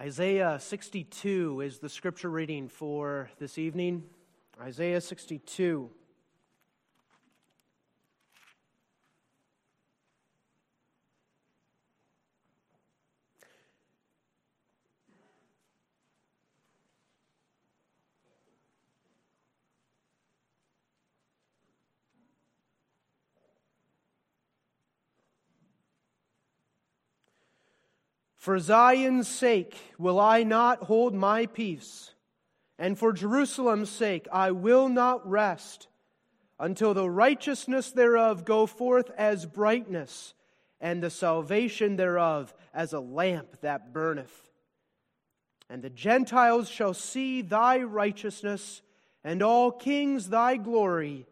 Isaiah 62 is the scripture reading for this evening. Isaiah 62. For Zion's sake will I not hold my peace, and for Jerusalem's sake I will not rest, until the righteousness thereof go forth as brightness, and the salvation thereof as a lamp that burneth. And the Gentiles shall see thy righteousness, and all kings thy glory,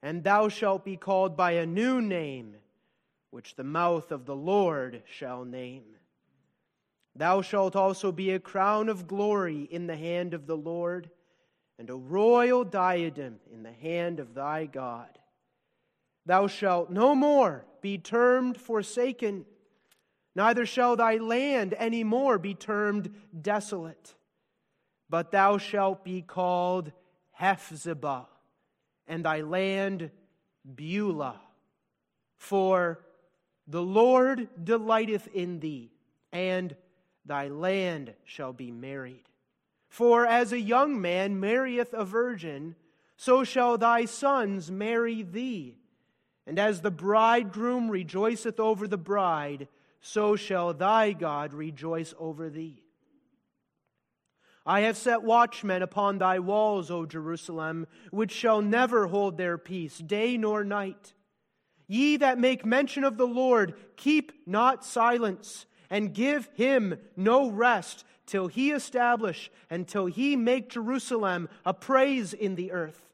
and thou shalt be called by a new name, which the mouth of the Lord shall name. Thou shalt also be a crown of glory in the hand of the Lord, and a royal diadem in the hand of thy God. Thou shalt no more be termed forsaken, neither shall thy land any more be termed desolate, but thou shalt be called Hephzibah, and thy land Beulah. For the Lord delighteth in thee, and thy land shall be married. For as a young man marrieth a virgin, so shall thy sons marry thee. And as the bridegroom rejoiceth over the bride, so shall thy God rejoice over thee. I have set watchmen upon thy walls, O Jerusalem, which shall never hold their peace, day nor night. Ye that make mention of the Lord, keep not silence and give him no rest till he establish until he make Jerusalem a praise in the earth.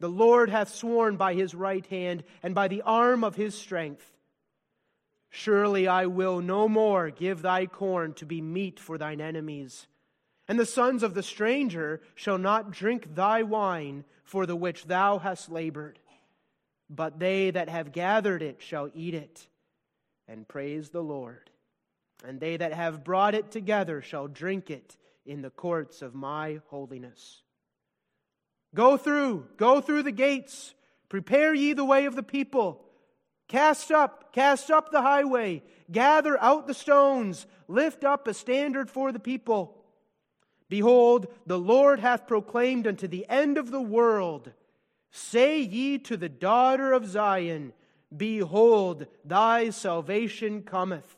The Lord hath sworn by his right hand and by the arm of his strength. Surely I will no more give thy corn to be meat for thine enemies. And the sons of the stranger shall not drink thy wine for the which thou hast labored, but they that have gathered it shall eat it and praise the Lord. And they that have brought it together shall drink it in the courts of my holiness. Go through, go through the gates, prepare ye the way of the people. Cast up, cast up the highway, gather out the stones, lift up a standard for the people. Behold, the Lord hath proclaimed unto the end of the world, Say ye to the daughter of Zion, Behold, thy salvation cometh.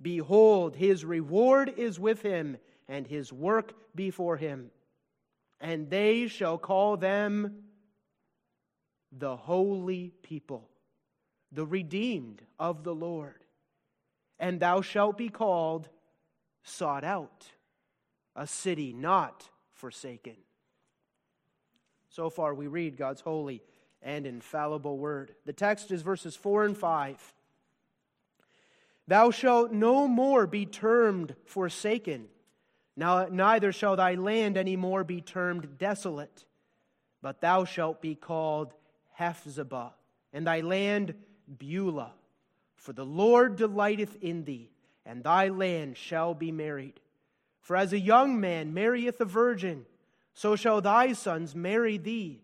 Behold, his reward is with him, and his work before him. And they shall call them the holy people, the redeemed of the Lord. And thou shalt be called sought out, a city not forsaken. So far, we read God's holy and infallible word. The text is verses 4 and 5. Thou shalt no more be termed forsaken, now, neither shall thy land any more be termed desolate, but thou shalt be called Hephzibah, and thy land Beulah. For the Lord delighteth in thee, and thy land shall be married. For as a young man marrieth a virgin, so shall thy sons marry thee.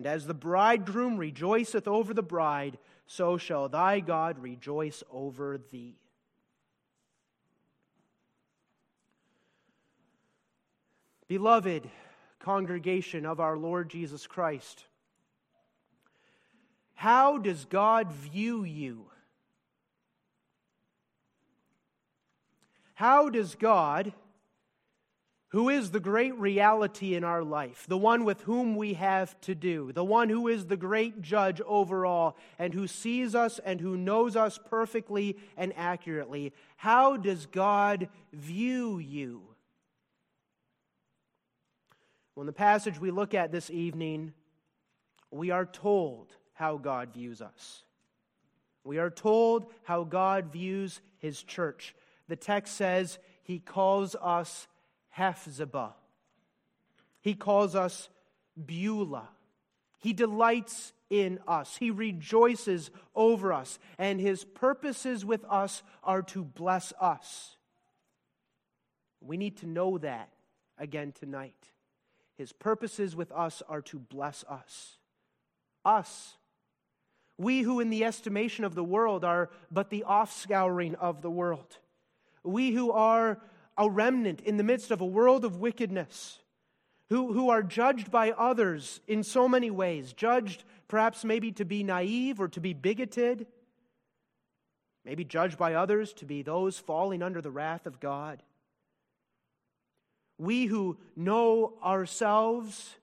And as the bridegroom rejoiceth over the bride, so shall thy God rejoice over thee. Beloved congregation of our Lord Jesus Christ, how does God view you? How does God who is the great reality in our life, the one with whom we have to do, the one who is the great judge over all, and who sees us and who knows us perfectly and accurately. How does God view you? Well, in the passage we look at this evening, we are told how God views us. We are told how God views his church. The text says he calls us Hephzibah. He calls us Beulah. He delights in us. He rejoices over us. And his purposes with us are to bless us. We need to know that again tonight. His purposes with us are to bless us. Us. We who, in the estimation of the world, are but the offscouring of the world. We who are a remnant in the midst of a world of wickedness, who, who are judged by others in so many ways, judged perhaps maybe to be naive or to be bigoted, maybe judged by others to be those falling under the wrath of God. We who know ourselves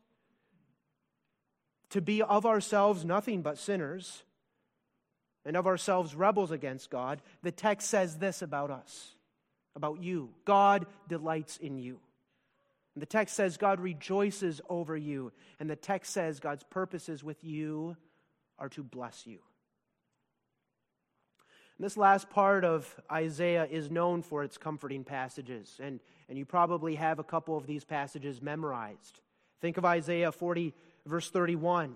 to be of ourselves nothing but sinners and of ourselves rebels against God, the text says this about us, about you God delights in you. And the text says God rejoices over you. And the text says God's purposes with you are to bless you. And this last part of Isaiah is known for its comforting passages, and, and you probably have a couple of these passages memorized. Think of Isaiah 40, verse 31.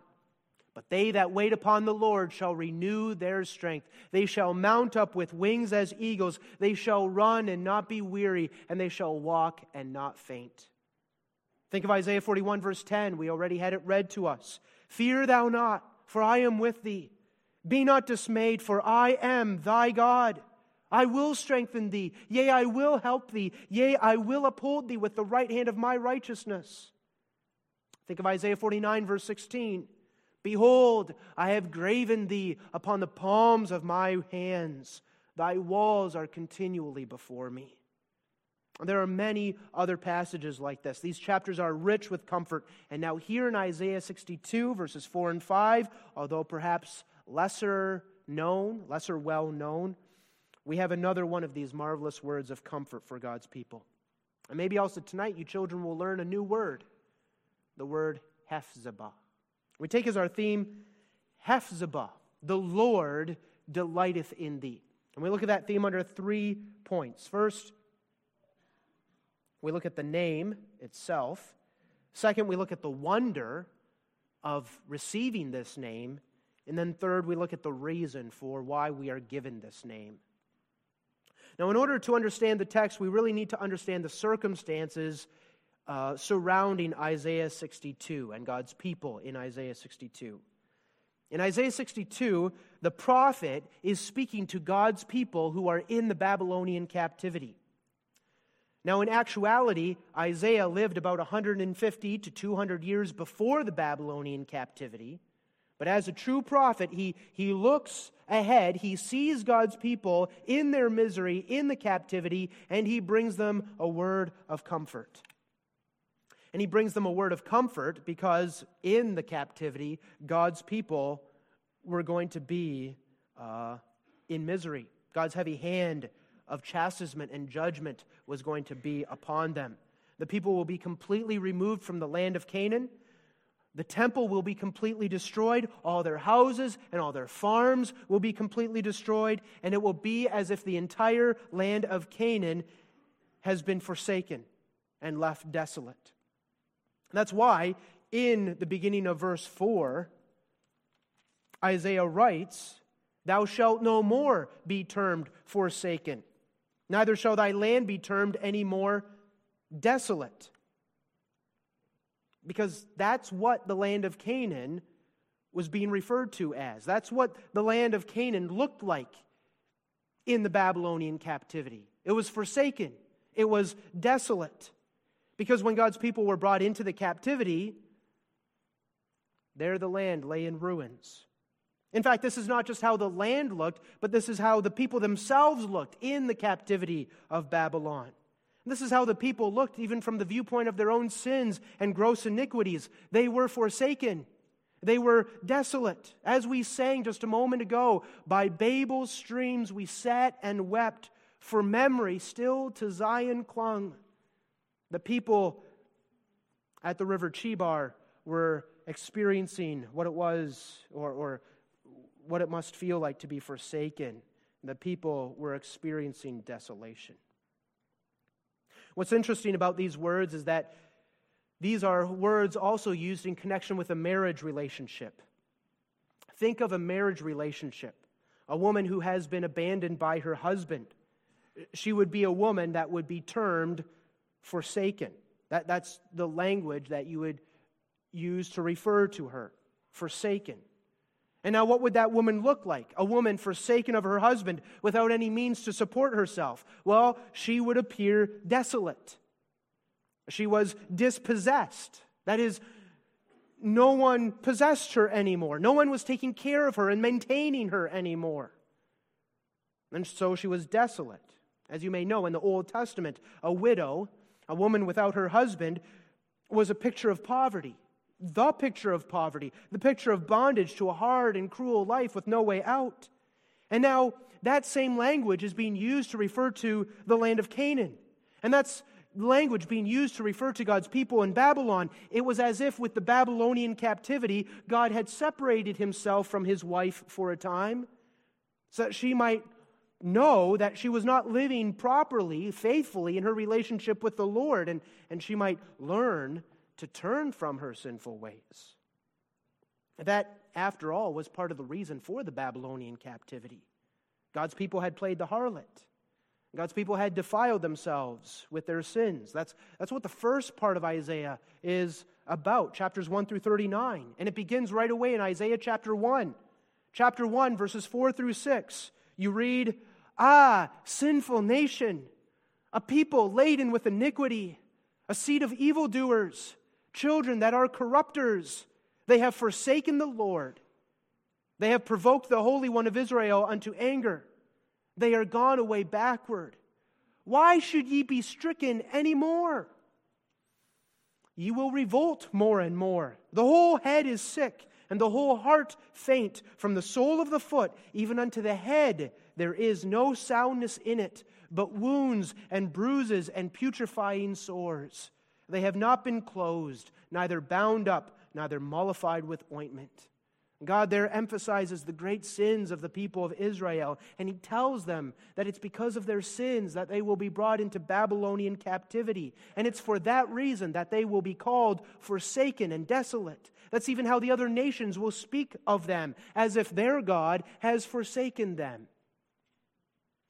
But they that wait upon the Lord shall renew their strength. They shall mount up with wings as eagles. They shall run and not be weary, and they shall walk and not faint. Think of Isaiah 41, verse 10. We already had it read to us. Fear thou not, for I am with thee. Be not dismayed, for I am thy God. I will strengthen thee. Yea, I will help thee. Yea, I will uphold thee with the right hand of my righteousness. Think of Isaiah 49, verse 16. Behold, I have graven thee upon the palms of my hands. Thy walls are continually before me. There are many other passages like this. These chapters are rich with comfort. And now, here in Isaiah 62, verses 4 and 5, although perhaps lesser known, lesser well known, we have another one of these marvelous words of comfort for God's people. And maybe also tonight, you children will learn a new word the word Hephzibah. We take as our theme Hephzibah, the Lord delighteth in thee. And we look at that theme under three points. First, we look at the name itself. Second, we look at the wonder of receiving this name. And then, third, we look at the reason for why we are given this name. Now, in order to understand the text, we really need to understand the circumstances uh, surrounding Isaiah 62 and God's people in Isaiah 62. In Isaiah 62, the prophet is speaking to God's people who are in the Babylonian captivity. Now, in actuality, Isaiah lived about 150 to 200 years before the Babylonian captivity. But as a true prophet, he, he looks ahead, he sees God's people in their misery, in the captivity, and he brings them a word of comfort. And he brings them a word of comfort because in the captivity, God's people were going to be uh, in misery. God's heavy hand of chastisement and judgment was going to be upon them. The people will be completely removed from the land of Canaan. The temple will be completely destroyed. All their houses and all their farms will be completely destroyed. And it will be as if the entire land of Canaan has been forsaken and left desolate. That's why, in the beginning of verse 4, Isaiah writes, Thou shalt no more be termed forsaken, neither shall thy land be termed any more desolate because that's what the land of Canaan was being referred to as. That's what the land of Canaan looked like in the Babylonian captivity. It was forsaken, it was desolate. Because when God's people were brought into the captivity, there the land lay in ruins. In fact, this is not just how the land looked, but this is how the people themselves looked in the captivity of Babylon. This is how the people looked, even from the viewpoint of their own sins and gross iniquities. They were forsaken. They were desolate. As we sang just a moment ago, by Babel's streams we sat and wept, for memory still to Zion clung. The people at the river Chebar were experiencing what it was, or, or what it must feel like to be forsaken. The people were experiencing desolation. What's interesting about these words is that these are words also used in connection with a marriage relationship. Think of a marriage relationship. A woman who has been abandoned by her husband. She would be a woman that would be termed forsaken. That, that's the language that you would use to refer to her forsaken. And now, what would that woman look like? A woman forsaken of her husband without any means to support herself. Well, she would appear desolate. She was dispossessed. That is, no one possessed her anymore. No one was taking care of her and maintaining her anymore. And so she was desolate. As you may know, in the Old Testament, a widow, a woman without her husband, was a picture of poverty the picture of poverty, the picture of bondage to a hard and cruel life with no way out. And now that same language is being used to refer to the land of Canaan. And that's language being used to refer to God's people in Babylon. It was as if with the Babylonian captivity, God had separated himself from his wife for a time so that she might know that she was not living properly, faithfully in her relationship with the Lord, and, and she might learn to turn from her sinful ways. That, after all, was part of the reason for the Babylonian captivity. God's people had played the harlot. God's people had defiled themselves with their sins. That's, that's what the first part of Isaiah is about, chapters 1 through 39. And it begins right away in Isaiah chapter 1. Chapter 1, verses 4 through 6. You read, Ah, sinful nation, a people laden with iniquity, a seed of evildoers children that are corrupters. They have forsaken the Lord. They have provoked the Holy One of Israel unto anger. They are gone away backward. Why should ye be stricken any more? Ye will revolt more and more. The whole head is sick, and the whole heart faint. From the sole of the foot even unto the head, there is no soundness in it, but wounds and bruises and putrefying sores. They have not been closed, neither bound up, neither mollified with ointment. God there emphasizes the great sins of the people of Israel, and he tells them that it's because of their sins that they will be brought into Babylonian captivity. And it's for that reason that they will be called forsaken and desolate. That's even how the other nations will speak of them, as if their God has forsaken them.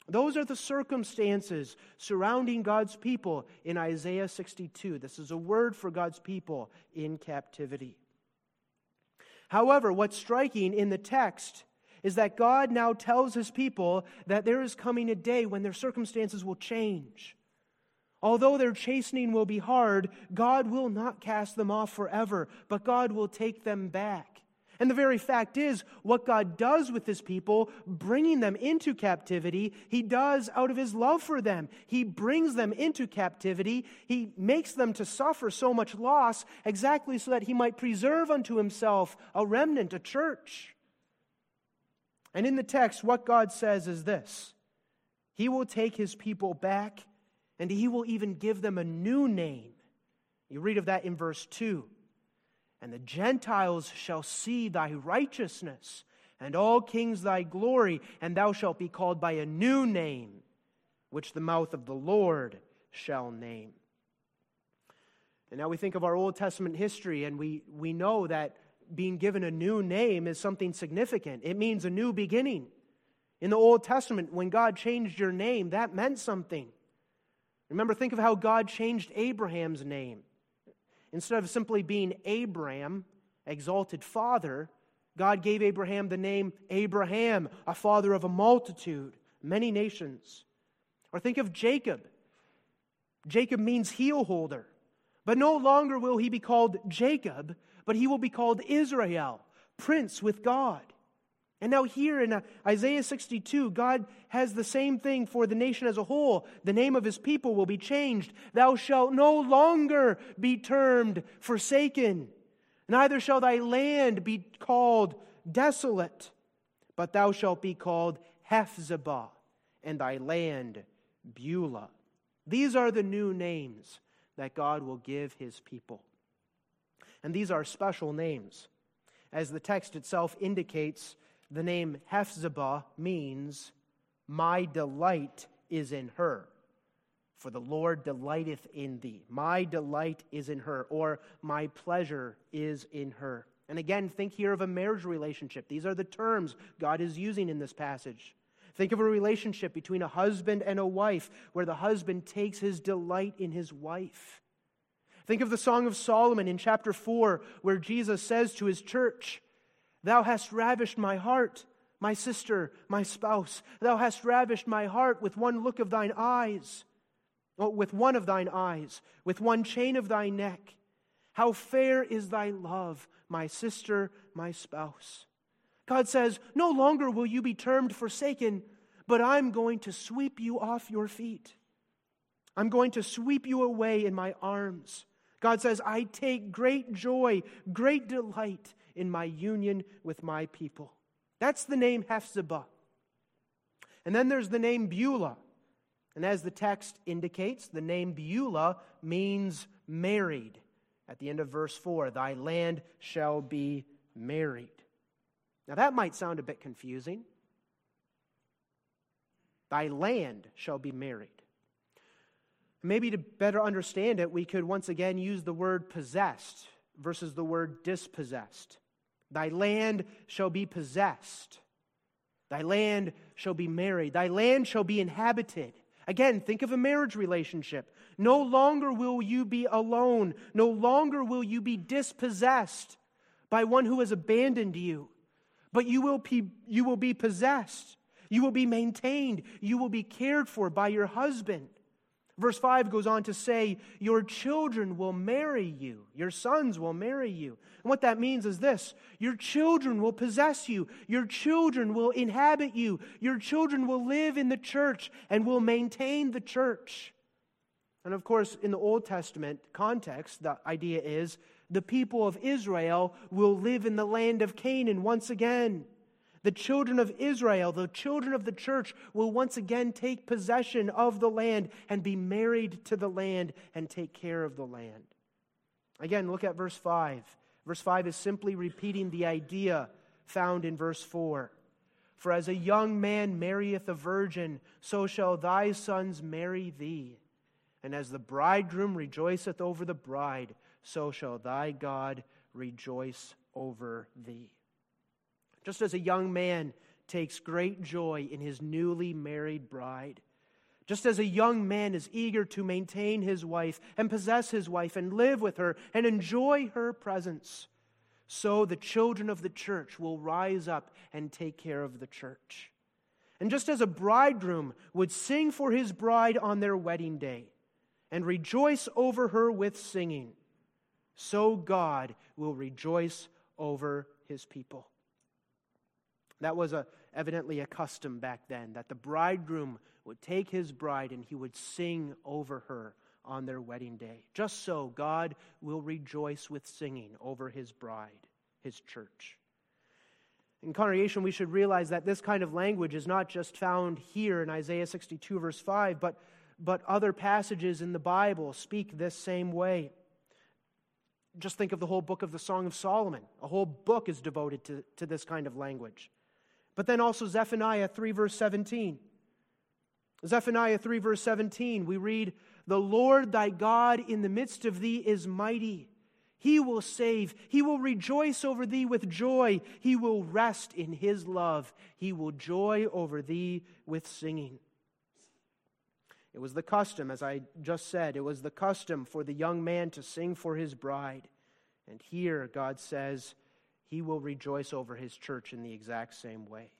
Those are the circumstances surrounding God's people in Isaiah 62. This is a word for God's people in captivity. However, what's striking in the text is that God now tells his people that there is coming a day when their circumstances will change. Although their chastening will be hard, God will not cast them off forever, but God will take them back. And the very fact is, what God does with his people, bringing them into captivity, he does out of his love for them. He brings them into captivity. He makes them to suffer so much loss exactly so that he might preserve unto himself a remnant, a church. And in the text, what God says is this He will take his people back and he will even give them a new name. You read of that in verse 2 and the Gentiles shall see thy righteousness, and all kings thy glory, and thou shalt be called by a new name, which the mouth of the Lord shall name. And now we think of our Old Testament history, and we, we know that being given a new name is something significant. It means a new beginning. In the Old Testament, when God changed your name, that meant something. Remember, think of how God changed Abraham's name. Instead of simply being Abram, exalted father, God gave Abraham the name Abraham, a father of a multitude, many nations. Or think of Jacob. Jacob means heel holder. But no longer will he be called Jacob, but he will be called Israel, prince with God. And now, here in uh, Isaiah 62, God has the same thing for the nation as a whole. The name of his people will be changed. Thou shalt no longer be termed forsaken, neither shall thy land be called desolate, but thou shalt be called Hephzibah, and thy land Beulah. These are the new names that God will give his people. And these are special names. As the text itself indicates, the name Hephzibah means, My delight is in her. For the Lord delighteth in thee. My delight is in her, or my pleasure is in her. And again, think here of a marriage relationship. These are the terms God is using in this passage. Think of a relationship between a husband and a wife where the husband takes his delight in his wife. Think of the Song of Solomon in chapter 4 where Jesus says to his church, Thou hast ravished my heart, my sister, my spouse. Thou hast ravished my heart with one look of thine eyes, oh, with one of thine eyes, with one chain of thy neck. How fair is thy love, my sister, my spouse. God says, No longer will you be termed forsaken, but I'm going to sweep you off your feet. I'm going to sweep you away in my arms. God says, I take great joy, great delight in my union with my people. That's the name Hephzibah. And then there's the name Beulah. And as the text indicates, the name Beulah means married. At the end of verse 4, thy land shall be married. Now that might sound a bit confusing. Thy land shall be married. Maybe to better understand it, we could once again use the word possessed versus the word dispossessed. Thy land shall be possessed. Thy land shall be married. Thy land shall be inhabited. Again, think of a marriage relationship. No longer will you be alone. No longer will you be dispossessed by one who has abandoned you, but you will be, you will be possessed. You will be maintained. You will be cared for by your husband. Verse 5 goes on to say, Your children will marry you, your sons will marry you. And what that means is this your children will possess you, your children will inhabit you, your children will live in the church and will maintain the church. And of course, in the Old Testament context, the idea is the people of Israel will live in the land of Canaan once again. The children of Israel, the children of the church, will once again take possession of the land and be married to the land and take care of the land. Again, look at verse 5. Verse 5 is simply repeating the idea found in verse 4. For as a young man marrieth a virgin, so shall thy sons marry thee. And as the bridegroom rejoiceth over the bride, so shall thy God rejoice over thee. Just as a young man takes great joy in his newly married bride, just as a young man is eager to maintain his wife and possess his wife and live with her and enjoy her presence, so the children of the church will rise up and take care of the church. And just as a bridegroom would sing for his bride on their wedding day and rejoice over her with singing, so God will rejoice over his people. That was a, evidently a custom back then, that the bridegroom would take his bride and he would sing over her on their wedding day. Just so, God will rejoice with singing over his bride, his church. In congregation, we should realize that this kind of language is not just found here in Isaiah 62, verse 5, but, but other passages in the Bible speak this same way. Just think of the whole book of the Song of Solomon. A whole book is devoted to, to this kind of language. But then also Zephaniah 3, verse 17. Zephaniah 3, verse 17, we read, The Lord thy God in the midst of thee is mighty. He will save. He will rejoice over thee with joy. He will rest in his love. He will joy over thee with singing. It was the custom, as I just said, it was the custom for the young man to sing for his bride. And here God says, he will rejoice over his church in the exact same way.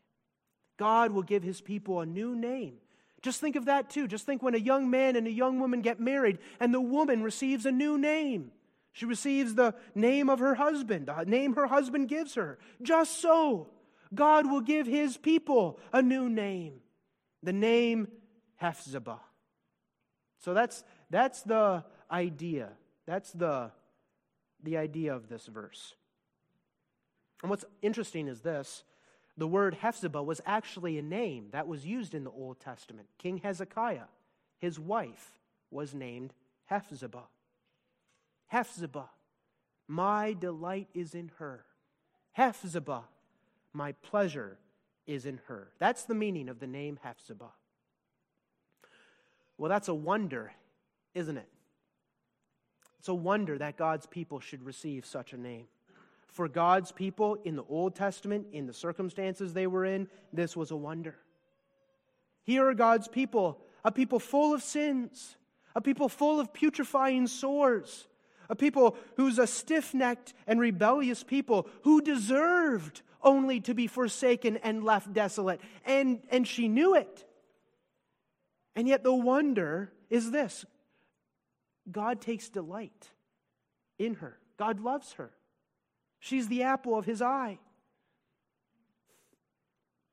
God will give his people a new name. Just think of that too. Just think when a young man and a young woman get married and the woman receives a new name. She receives the name of her husband, the name her husband gives her. Just so, God will give his people a new name, the name Hephzibah. So that's, that's the idea. That's the, the idea of this verse. And what's interesting is this the word Hephzibah was actually a name that was used in the Old Testament. King Hezekiah, his wife, was named Hephzibah. Hephzibah, my delight is in her. Hephzibah, my pleasure is in her. That's the meaning of the name Hephzibah. Well, that's a wonder, isn't it? It's a wonder that God's people should receive such a name for God's people in the Old Testament, in the circumstances they were in, this was a wonder. Here are God's people, a people full of sins, a people full of putrefying sores, a people who's a stiff necked and rebellious people who deserved only to be forsaken and left desolate. And, and she knew it. And yet the wonder is this God takes delight in her, God loves her. She's the apple of his eye.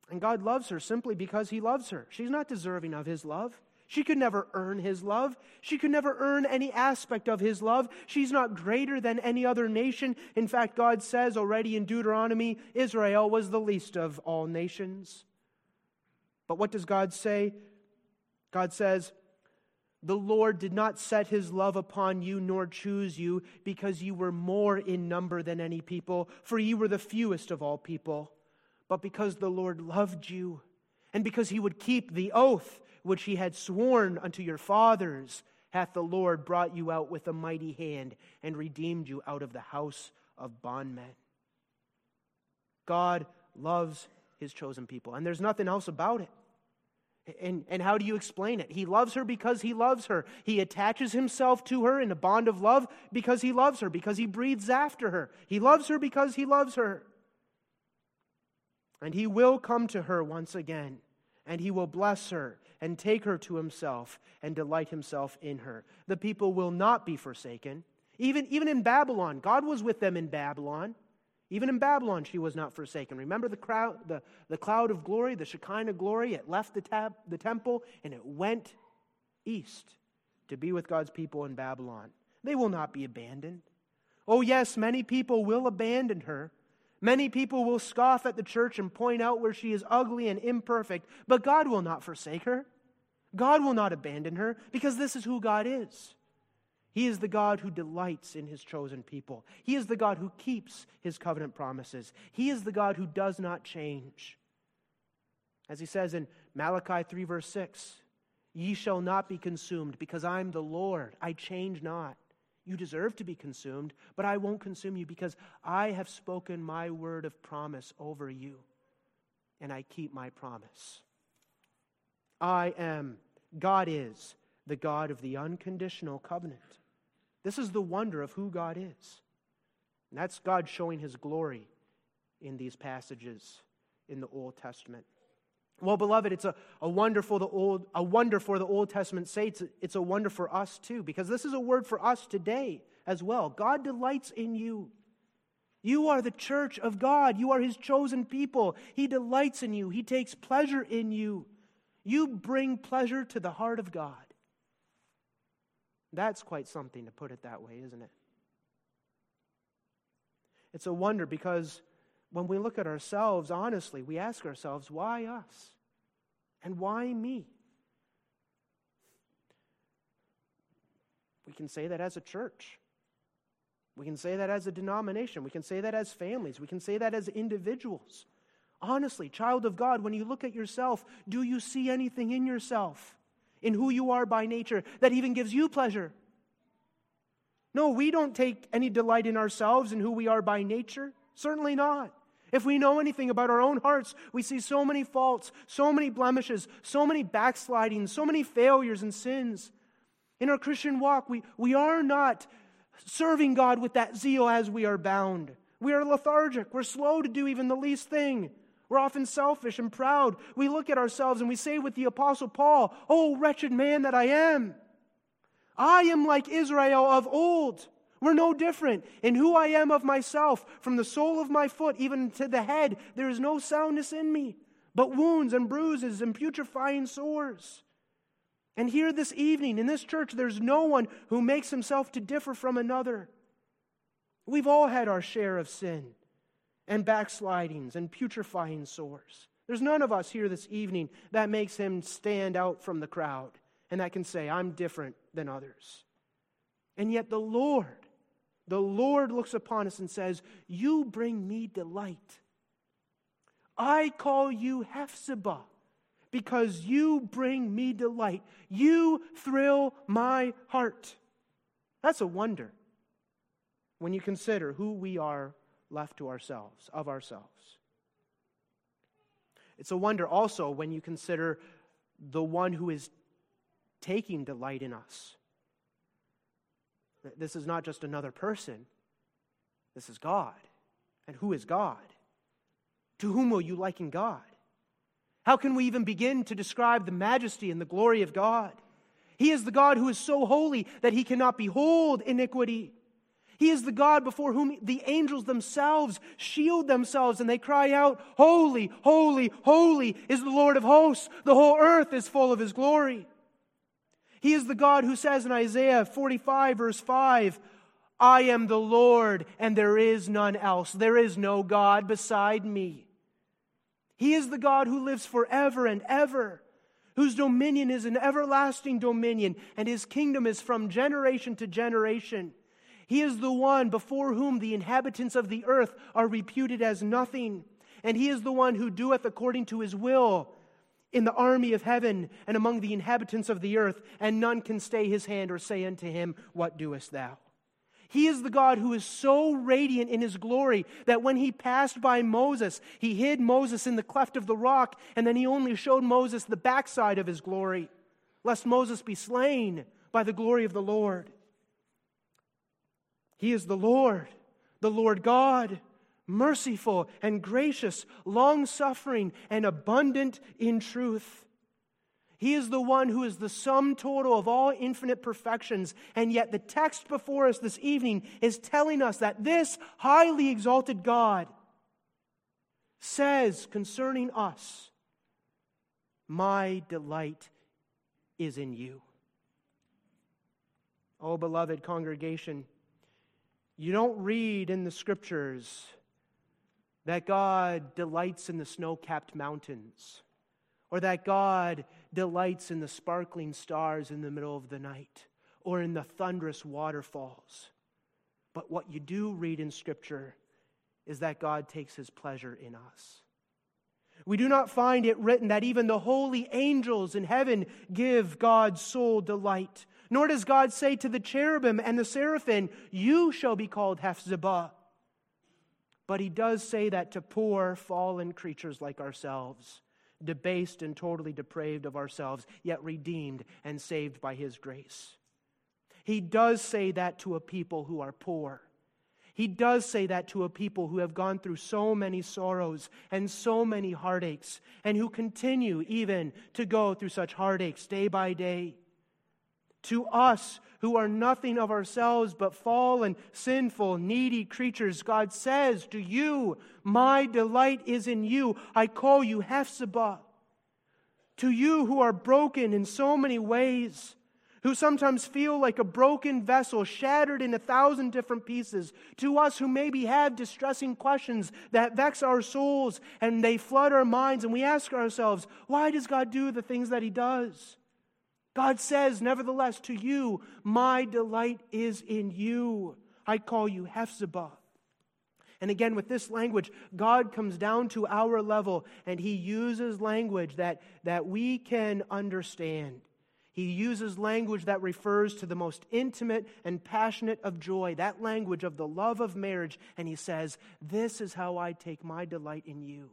And God loves her simply because he loves her. She's not deserving of his love. She could never earn his love. She could never earn any aspect of his love. She's not greater than any other nation. In fact, God says already in Deuteronomy Israel was the least of all nations. But what does God say? God says, The Lord did not set his love upon you nor choose you because you were more in number than any people, for you were the fewest of all people but because the Lord loved you, and because he would keep the oath which he had sworn unto your fathers, hath the Lord brought you out with a mighty hand and redeemed you out of the house of bondmen. God loves his chosen people, and there's nothing else about it. And, and how do you explain it? He loves her because he loves her. He attaches himself to her in a bond of love because he loves her, because he breathes after her. He loves her because he loves her. And he will come to her once again, and he will bless her and take her to himself and delight himself in her. The people will not be forsaken. Even, even in Babylon, God was with them in Babylon. Even in Babylon, she was not forsaken. Remember the, crowd, the, the cloud of glory, the Shekinah glory? It left the, tab, the temple and it went east to be with God's people in Babylon. They will not be abandoned. Oh, yes, many people will abandon her, Many people will scoff at the church and point out where she is ugly and imperfect, but God will not forsake her. God will not abandon her because this is who God is. He is the God who delights in his chosen people. He is the God who keeps his covenant promises. He is the God who does not change. As he says in Malachi 3, verse 6, Ye shall not be consumed because I'm the Lord, I change not. You deserve to be consumed, but I won't consume you because I have spoken my word of promise over you, and I keep my promise. I am, God is, the God of the unconditional covenant. This is the wonder of who God is. And that's God showing his glory in these passages in the Old Testament. Well, beloved, it's a, a, wonder for the Old, a wonder for the Old Testament saints. It's a wonder for us too, because this is a word for us today as well. God delights in you. You are the church of God. You are his chosen people. He delights in you. He takes pleasure in you. You bring pleasure to the heart of God. That's quite something to put it that way, isn't it? It's a wonder because when we look at ourselves honestly, we ask ourselves, why us? And why me? We can say that as a church. We can say that as a denomination. We can say that as families. We can say that as individuals. Honestly, child of God, when you look at yourself, do you see anything in yourself, in who you are by nature, that even gives you pleasure? No, we don't take any delight in ourselves and who we are by nature. Certainly not. If we know anything about our own hearts, we see so many faults, so many blemishes, so many backslidings, so many failures and sins. In our Christian walk, we, we are not serving God with that zeal as we are bound. We are lethargic. We're slow to do even the least thing. We're often selfish and proud. We look at ourselves and we say with the Apostle Paul, Oh, wretched man that I am. I am like Israel of old. We're no different. In who I am of myself, from the sole of my foot even to the head, there is no soundness in me, but wounds and bruises and putrefying sores. And here this evening in this church, there's no one who makes himself to differ from another. We've all had our share of sin and backslidings and putrefying sores. There's none of us here this evening that makes him stand out from the crowd and that can say, I'm different than others. And yet the Lord, the Lord looks upon us and says, You bring me delight. I call you Hephzibah because you bring me delight. You thrill my heart. That's a wonder when you consider who we are left to ourselves, of ourselves. It's a wonder also when you consider the one who is taking delight in us. This is not just another person, this is God. And who is God? To whom will you liken God? How can we even begin to describe the majesty and the glory of God? He is the God who is so holy that he cannot behold iniquity. He is the God before whom the angels themselves shield themselves and they cry out, Holy, holy, holy is the Lord of hosts. The whole earth is full of his glory. He is the God who says in Isaiah 45, verse 5, I am the Lord and there is none else. There is no God beside me. He is the God who lives forever and ever, whose dominion is an everlasting dominion, and his kingdom is from generation to generation. He is the one before whom the inhabitants of the earth are reputed as nothing, and he is the one who doeth according to his will in the army of heaven and among the inhabitants of the earth, and none can stay his hand or say unto him, What doest thou? He is the God who is so radiant in his glory that when he passed by Moses, he hid Moses in the cleft of the rock, and then he only showed Moses the backside of his glory, lest Moses be slain by the glory of the Lord. He is the Lord, the Lord God, merciful and gracious, long suffering, and abundant in truth he is the one who is the sum total of all infinite perfections. And yet, the text before us this evening is telling us that this highly exalted God says concerning us, My delight is in you. Oh, beloved congregation, you don't read in the scriptures that God delights in the snow capped mountains or that God delights in the sparkling stars in the middle of the night or in the thunderous waterfalls. But what you do read in Scripture is that God takes his pleasure in us. We do not find it written that even the holy angels in heaven give God's soul delight. Nor does God say to the cherubim and the seraphim, You shall be called Hephzibah. But he does say that to poor, fallen creatures like ourselves debased and totally depraved of ourselves, yet redeemed and saved by His grace. He does say that to a people who are poor. He does say that to a people who have gone through so many sorrows and so many heartaches, and who continue even to go through such heartaches day by day. To us who are nothing of ourselves but fallen, sinful, needy creatures, God says to you, My delight is in you. I call you Hephzibah. To you who are broken in so many ways, who sometimes feel like a broken vessel shattered in a thousand different pieces, to us who maybe have distressing questions that vex our souls and they flood our minds, and we ask ourselves, why does God do the things that He does? God says, Nevertheless, to you, my delight is in you. I call you Hephzibah. And again, with this language, God comes down to our level and he uses language that, that we can understand. He uses language that refers to the most intimate and passionate of joy, that language of the love of marriage. And he says, This is how I take my delight in you.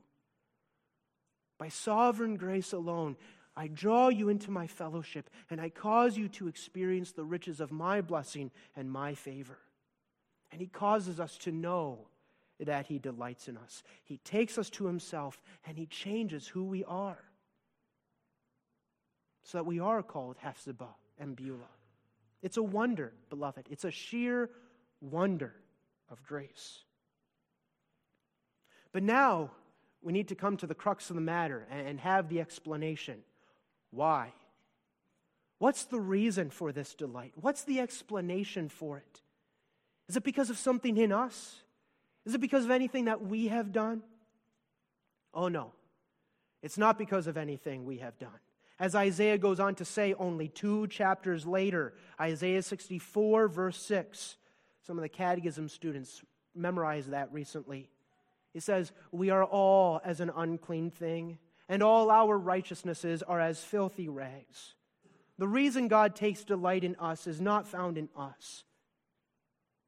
By sovereign grace alone, I draw you into my fellowship, and I cause you to experience the riches of my blessing and my favor. And He causes us to know that He delights in us. He takes us to Himself, and He changes who we are. So that we are called Hephzibah and Beulah. It's a wonder, beloved. It's a sheer wonder of grace. But now we need to come to the crux of the matter and have the explanation. Why? What's the reason for this delight? What's the explanation for it? Is it because of something in us? Is it because of anything that we have done? Oh, no. It's not because of anything we have done. As Isaiah goes on to say only two chapters later, Isaiah 64, verse 6. Some of the catechism students memorized that recently. He says, We are all as an unclean thing and all our righteousnesses are as filthy rags. The reason God takes delight in us is not found in us.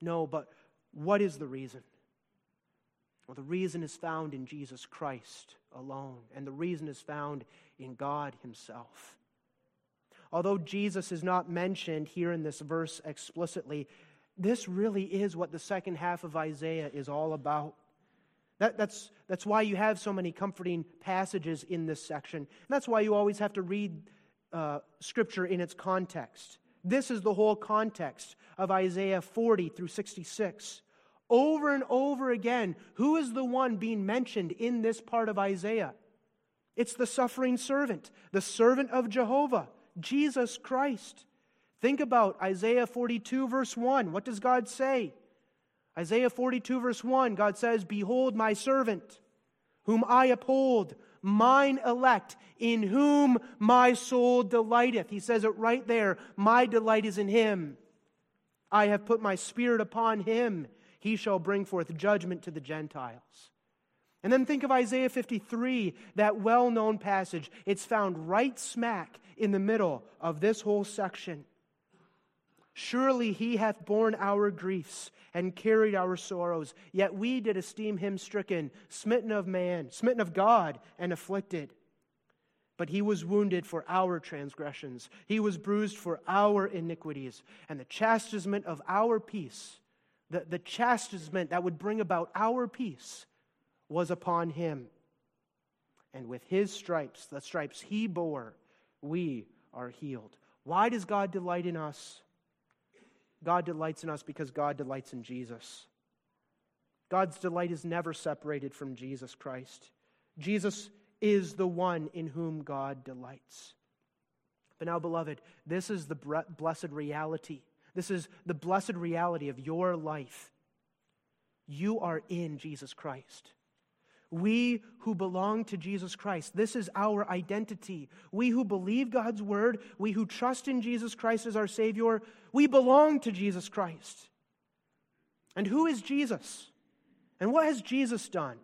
No, but what is the reason? Well, the reason is found in Jesus Christ alone, and the reason is found in God Himself. Although Jesus is not mentioned here in this verse explicitly, this really is what the second half of Isaiah is all about. That, that's, that's why you have so many comforting passages in this section. And that's why you always have to read uh, Scripture in its context. This is the whole context of Isaiah 40 through 66. Over and over again, who is the one being mentioned in this part of Isaiah? It's the suffering servant, the servant of Jehovah, Jesus Christ. Think about Isaiah 42, verse 1. What does God say? Isaiah 42, verse 1, God says, Behold my servant, whom I uphold, mine elect, in whom my soul delighteth. He says it right there. My delight is in him. I have put my spirit upon him. He shall bring forth judgment to the Gentiles. And then think of Isaiah 53, that well known passage. It's found right smack in the middle of this whole section. Surely he hath borne our griefs and carried our sorrows, yet we did esteem him stricken, smitten of man, smitten of God, and afflicted. But he was wounded for our transgressions, he was bruised for our iniquities, and the chastisement of our peace, the, the chastisement that would bring about our peace, was upon him. And with his stripes, the stripes he bore, we are healed. Why does God delight in us? God delights in us because God delights in Jesus. God's delight is never separated from Jesus Christ. Jesus is the one in whom God delights. But now, beloved, this is the blessed reality. This is the blessed reality of your life. You are in Jesus Christ. We who belong to Jesus Christ, this is our identity. We who believe God's word, we who trust in Jesus Christ as our Savior, we belong to Jesus Christ. And who is Jesus? And what has Jesus done?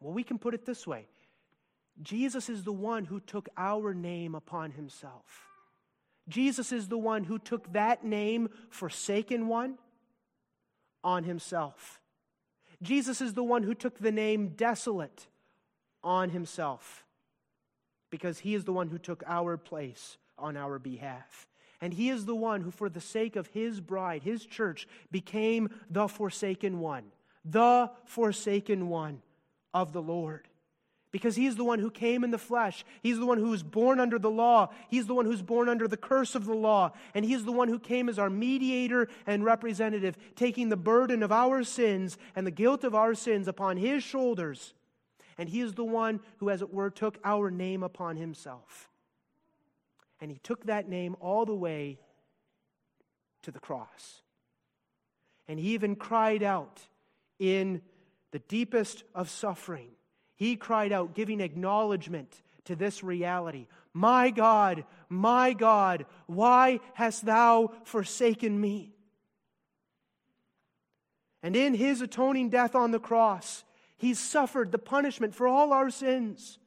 Well, we can put it this way Jesus is the one who took our name upon himself. Jesus is the one who took that name, forsaken one, on himself. Jesus is the one who took the name desolate on himself because he is the one who took our place on our behalf. And he is the one who, for the sake of his bride, his church, became the forsaken one, the forsaken one of the Lord because he's the one who came in the flesh. He's the one who was born under the law. He's the one who's born under the curse of the law. And he's the one who came as our mediator and representative, taking the burden of our sins and the guilt of our sins upon his shoulders. And he is the one who, as it were, took our name upon himself. And he took that name all the way to the cross. And he even cried out in the deepest of suffering he cried out, giving acknowledgement to this reality My God, my God, why hast thou forsaken me? And in his atoning death on the cross, he suffered the punishment for all our sins.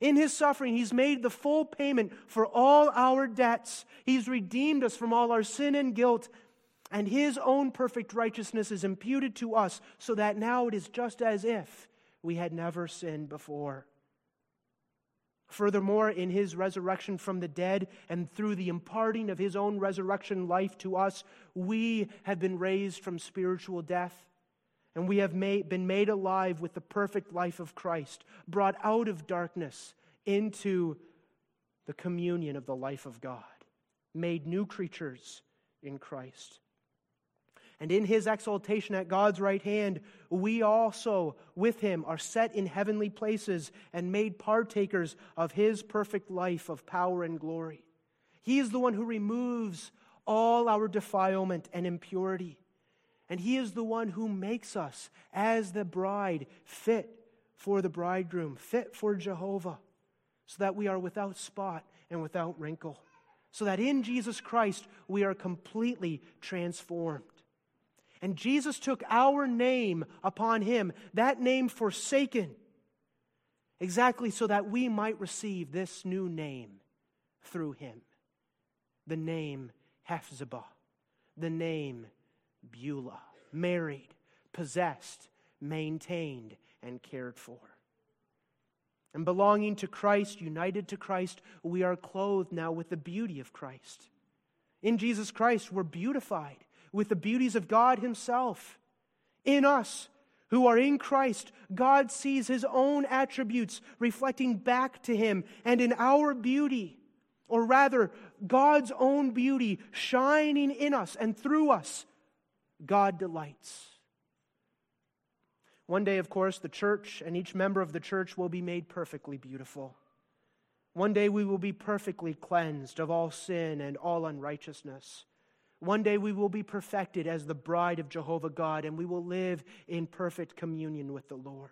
In his suffering, he's made the full payment for all our debts. He's redeemed us from all our sin and guilt. And his own perfect righteousness is imputed to us, so that now it is just as if we had never sinned before. Furthermore, in his resurrection from the dead and through the imparting of his own resurrection life to us, we have been raised from spiritual death. And we have made, been made alive with the perfect life of Christ, brought out of darkness into the communion of the life of God, made new creatures in Christ. And in his exaltation at God's right hand, we also, with him, are set in heavenly places and made partakers of his perfect life of power and glory. He is the one who removes all our defilement and impurity. And he is the one who makes us, as the bride, fit for the bridegroom, fit for Jehovah, so that we are without spot and without wrinkle. So that in Jesus Christ we are completely transformed. And Jesus took our name upon him, that name forsaken, exactly so that we might receive this new name through him the name Hephzibah, the name Beulah, married, possessed, maintained, and cared for. And belonging to Christ, united to Christ, we are clothed now with the beauty of Christ. In Jesus Christ, we're beautified with the beauties of God Himself. In us, who are in Christ, God sees His own attributes reflecting back to Him, and in our beauty, or rather, God's own beauty shining in us and through us, God delights. One day, of course, the church and each member of the church will be made perfectly beautiful. One day we will be perfectly cleansed of all sin and all unrighteousness. One day we will be perfected as the bride of Jehovah God, and we will live in perfect communion with the Lord.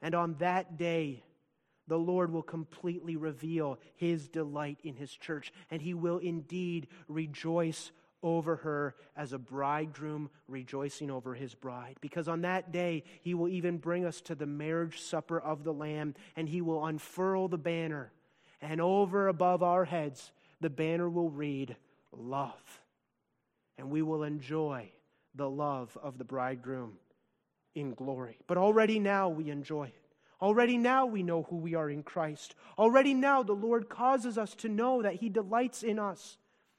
And on that day, the Lord will completely reveal his delight in his church, and he will indeed rejoice over her as a bridegroom rejoicing over his bride. Because on that day, he will even bring us to the marriage supper of the Lamb, and he will unfurl the banner. And over above our heads, the banner will read, Love. And we will enjoy the love of the bridegroom in glory. But already now we enjoy it. Already now we know who we are in Christ. Already now the Lord causes us to know that He delights in us.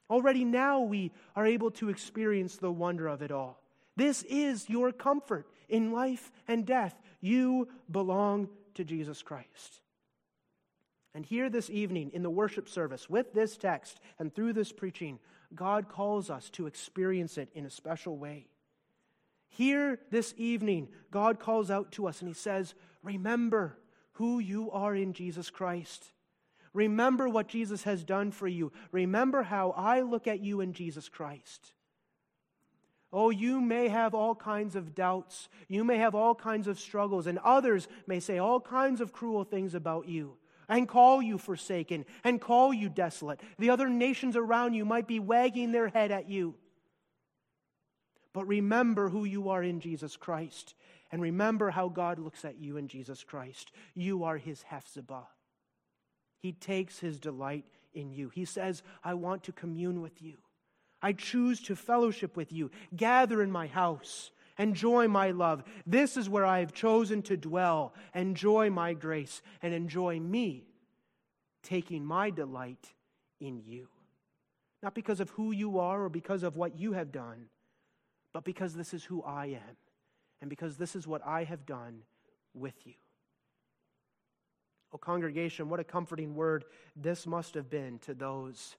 Already now we are able to experience the wonder of it all. This is your comfort in life and death. You belong to Jesus Christ. And here this evening in the worship service, with this text and through this preaching, God calls us to experience it in a special way. Here this evening, God calls out to us and He says, Remember who you are in Jesus Christ. Remember what Jesus has done for you. Remember how I look at you in Jesus Christ. Oh, you may have all kinds of doubts. You may have all kinds of struggles, and others may say all kinds of cruel things about you and call you forsaken and call you desolate. The other nations around you might be wagging their head at you. But remember who you are in Jesus Christ. And remember how God looks at you in Jesus Christ. You are his Hephzibah. He takes his delight in you. He says, I want to commune with you. I choose to fellowship with you. Gather in my house. Enjoy my love. This is where I have chosen to dwell. Enjoy my grace and enjoy me taking my delight in you. Not because of who you are or because of what you have done, but because this is who I am and because this is what I have done with you. Oh, congregation, what a comforting word this must have been to those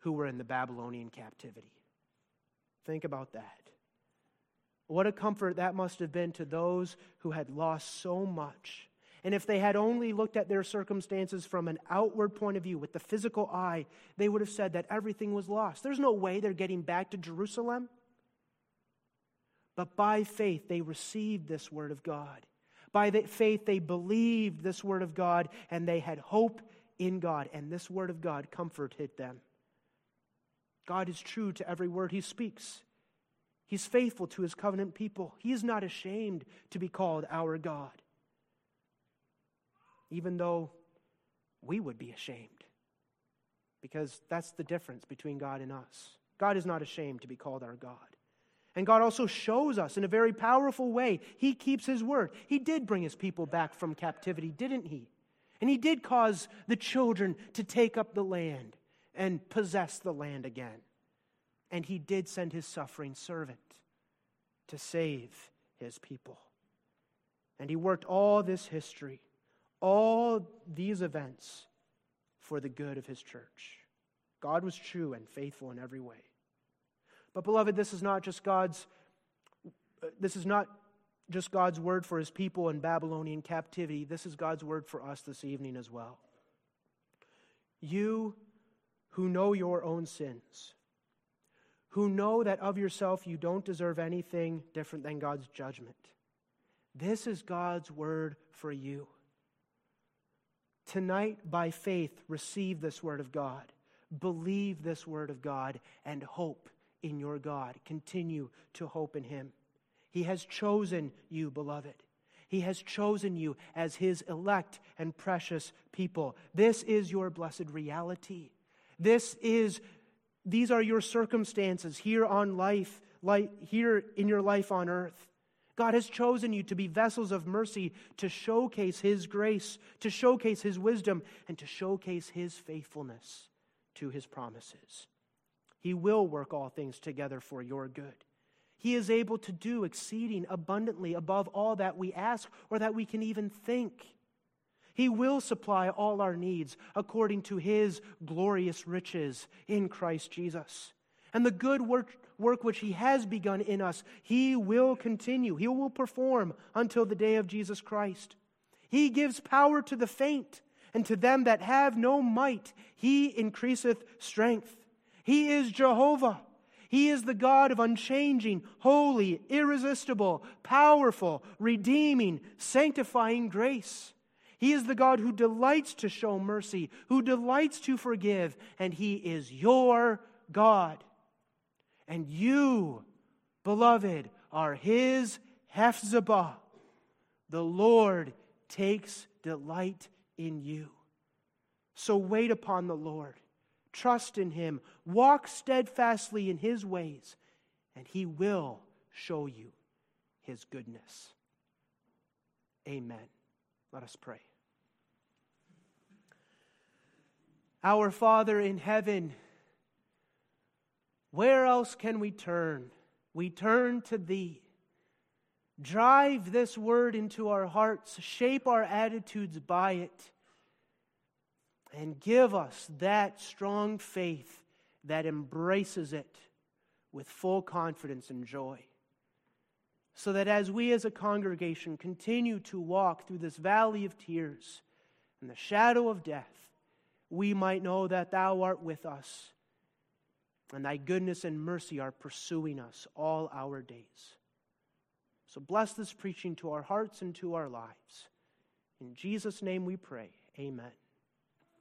who were in the Babylonian captivity. Think about that. What a comfort that must have been to those who had lost so much. And if they had only looked at their circumstances from an outward point of view, with the physical eye, they would have said that everything was lost. There's no way they're getting back to Jerusalem. But by faith, they received this word of God. By the faith, they believed this word of God and they had hope in God. And this word of God comforted them. God is true to every word he speaks. He's faithful to his covenant people. He is not ashamed to be called our God, even though we would be ashamed, because that's the difference between God and us. God is not ashamed to be called our God. And God also shows us in a very powerful way. He keeps His word. He did bring His people back from captivity, didn't He? And He did cause the children to take up the land and possess the land again. And He did send His suffering servant to save His people. And He worked all this history, all these events for the good of His church. God was true and faithful in every way. But, beloved, this is not just God's. This is not just God's word for his people in Babylonian captivity. This is God's word for us this evening as well. You who know your own sins, who know that of yourself you don't deserve anything different than God's judgment, this is God's word for you. Tonight, by faith, receive this word of God, believe this word of God, and hope in your God. Continue to hope in Him. He has chosen you, beloved. He has chosen you as His elect and precious people. This is your blessed reality. This is, these are your circumstances here on life, like here in your life on earth. God has chosen you to be vessels of mercy to showcase His grace, to showcase His wisdom, and to showcase His faithfulness to His promises. He will work all things together for your good. He is able to do exceeding abundantly above all that we ask or that we can even think. He will supply all our needs according to His glorious riches in Christ Jesus. And the good work work which he has begun in us, he will continue. He will perform until the day of Jesus Christ. He gives power to the faint, and to them that have no might, he increaseth strength. He is Jehovah. He is the God of unchanging, holy, irresistible, powerful, redeeming, sanctifying grace. He is the God who delights to show mercy, who delights to forgive, and He is your God. And you, beloved, are his Hephzibah. The Lord takes delight in you. So wait upon the Lord, trust in him, walk steadfastly in his ways, and he will show you his goodness. Amen. Let us pray. Our Father in heaven, where else can we turn? We turn to Thee. Drive this word into our hearts, shape our attitudes by it, and give us that strong faith that embraces it with full confidence and joy. So that as we as a congregation continue to walk through this valley of tears and the shadow of death, we might know that Thou art with us and thy goodness and mercy are pursuing us all our days. So bless this preaching to our hearts and to our lives. In Jesus' name we pray. Amen.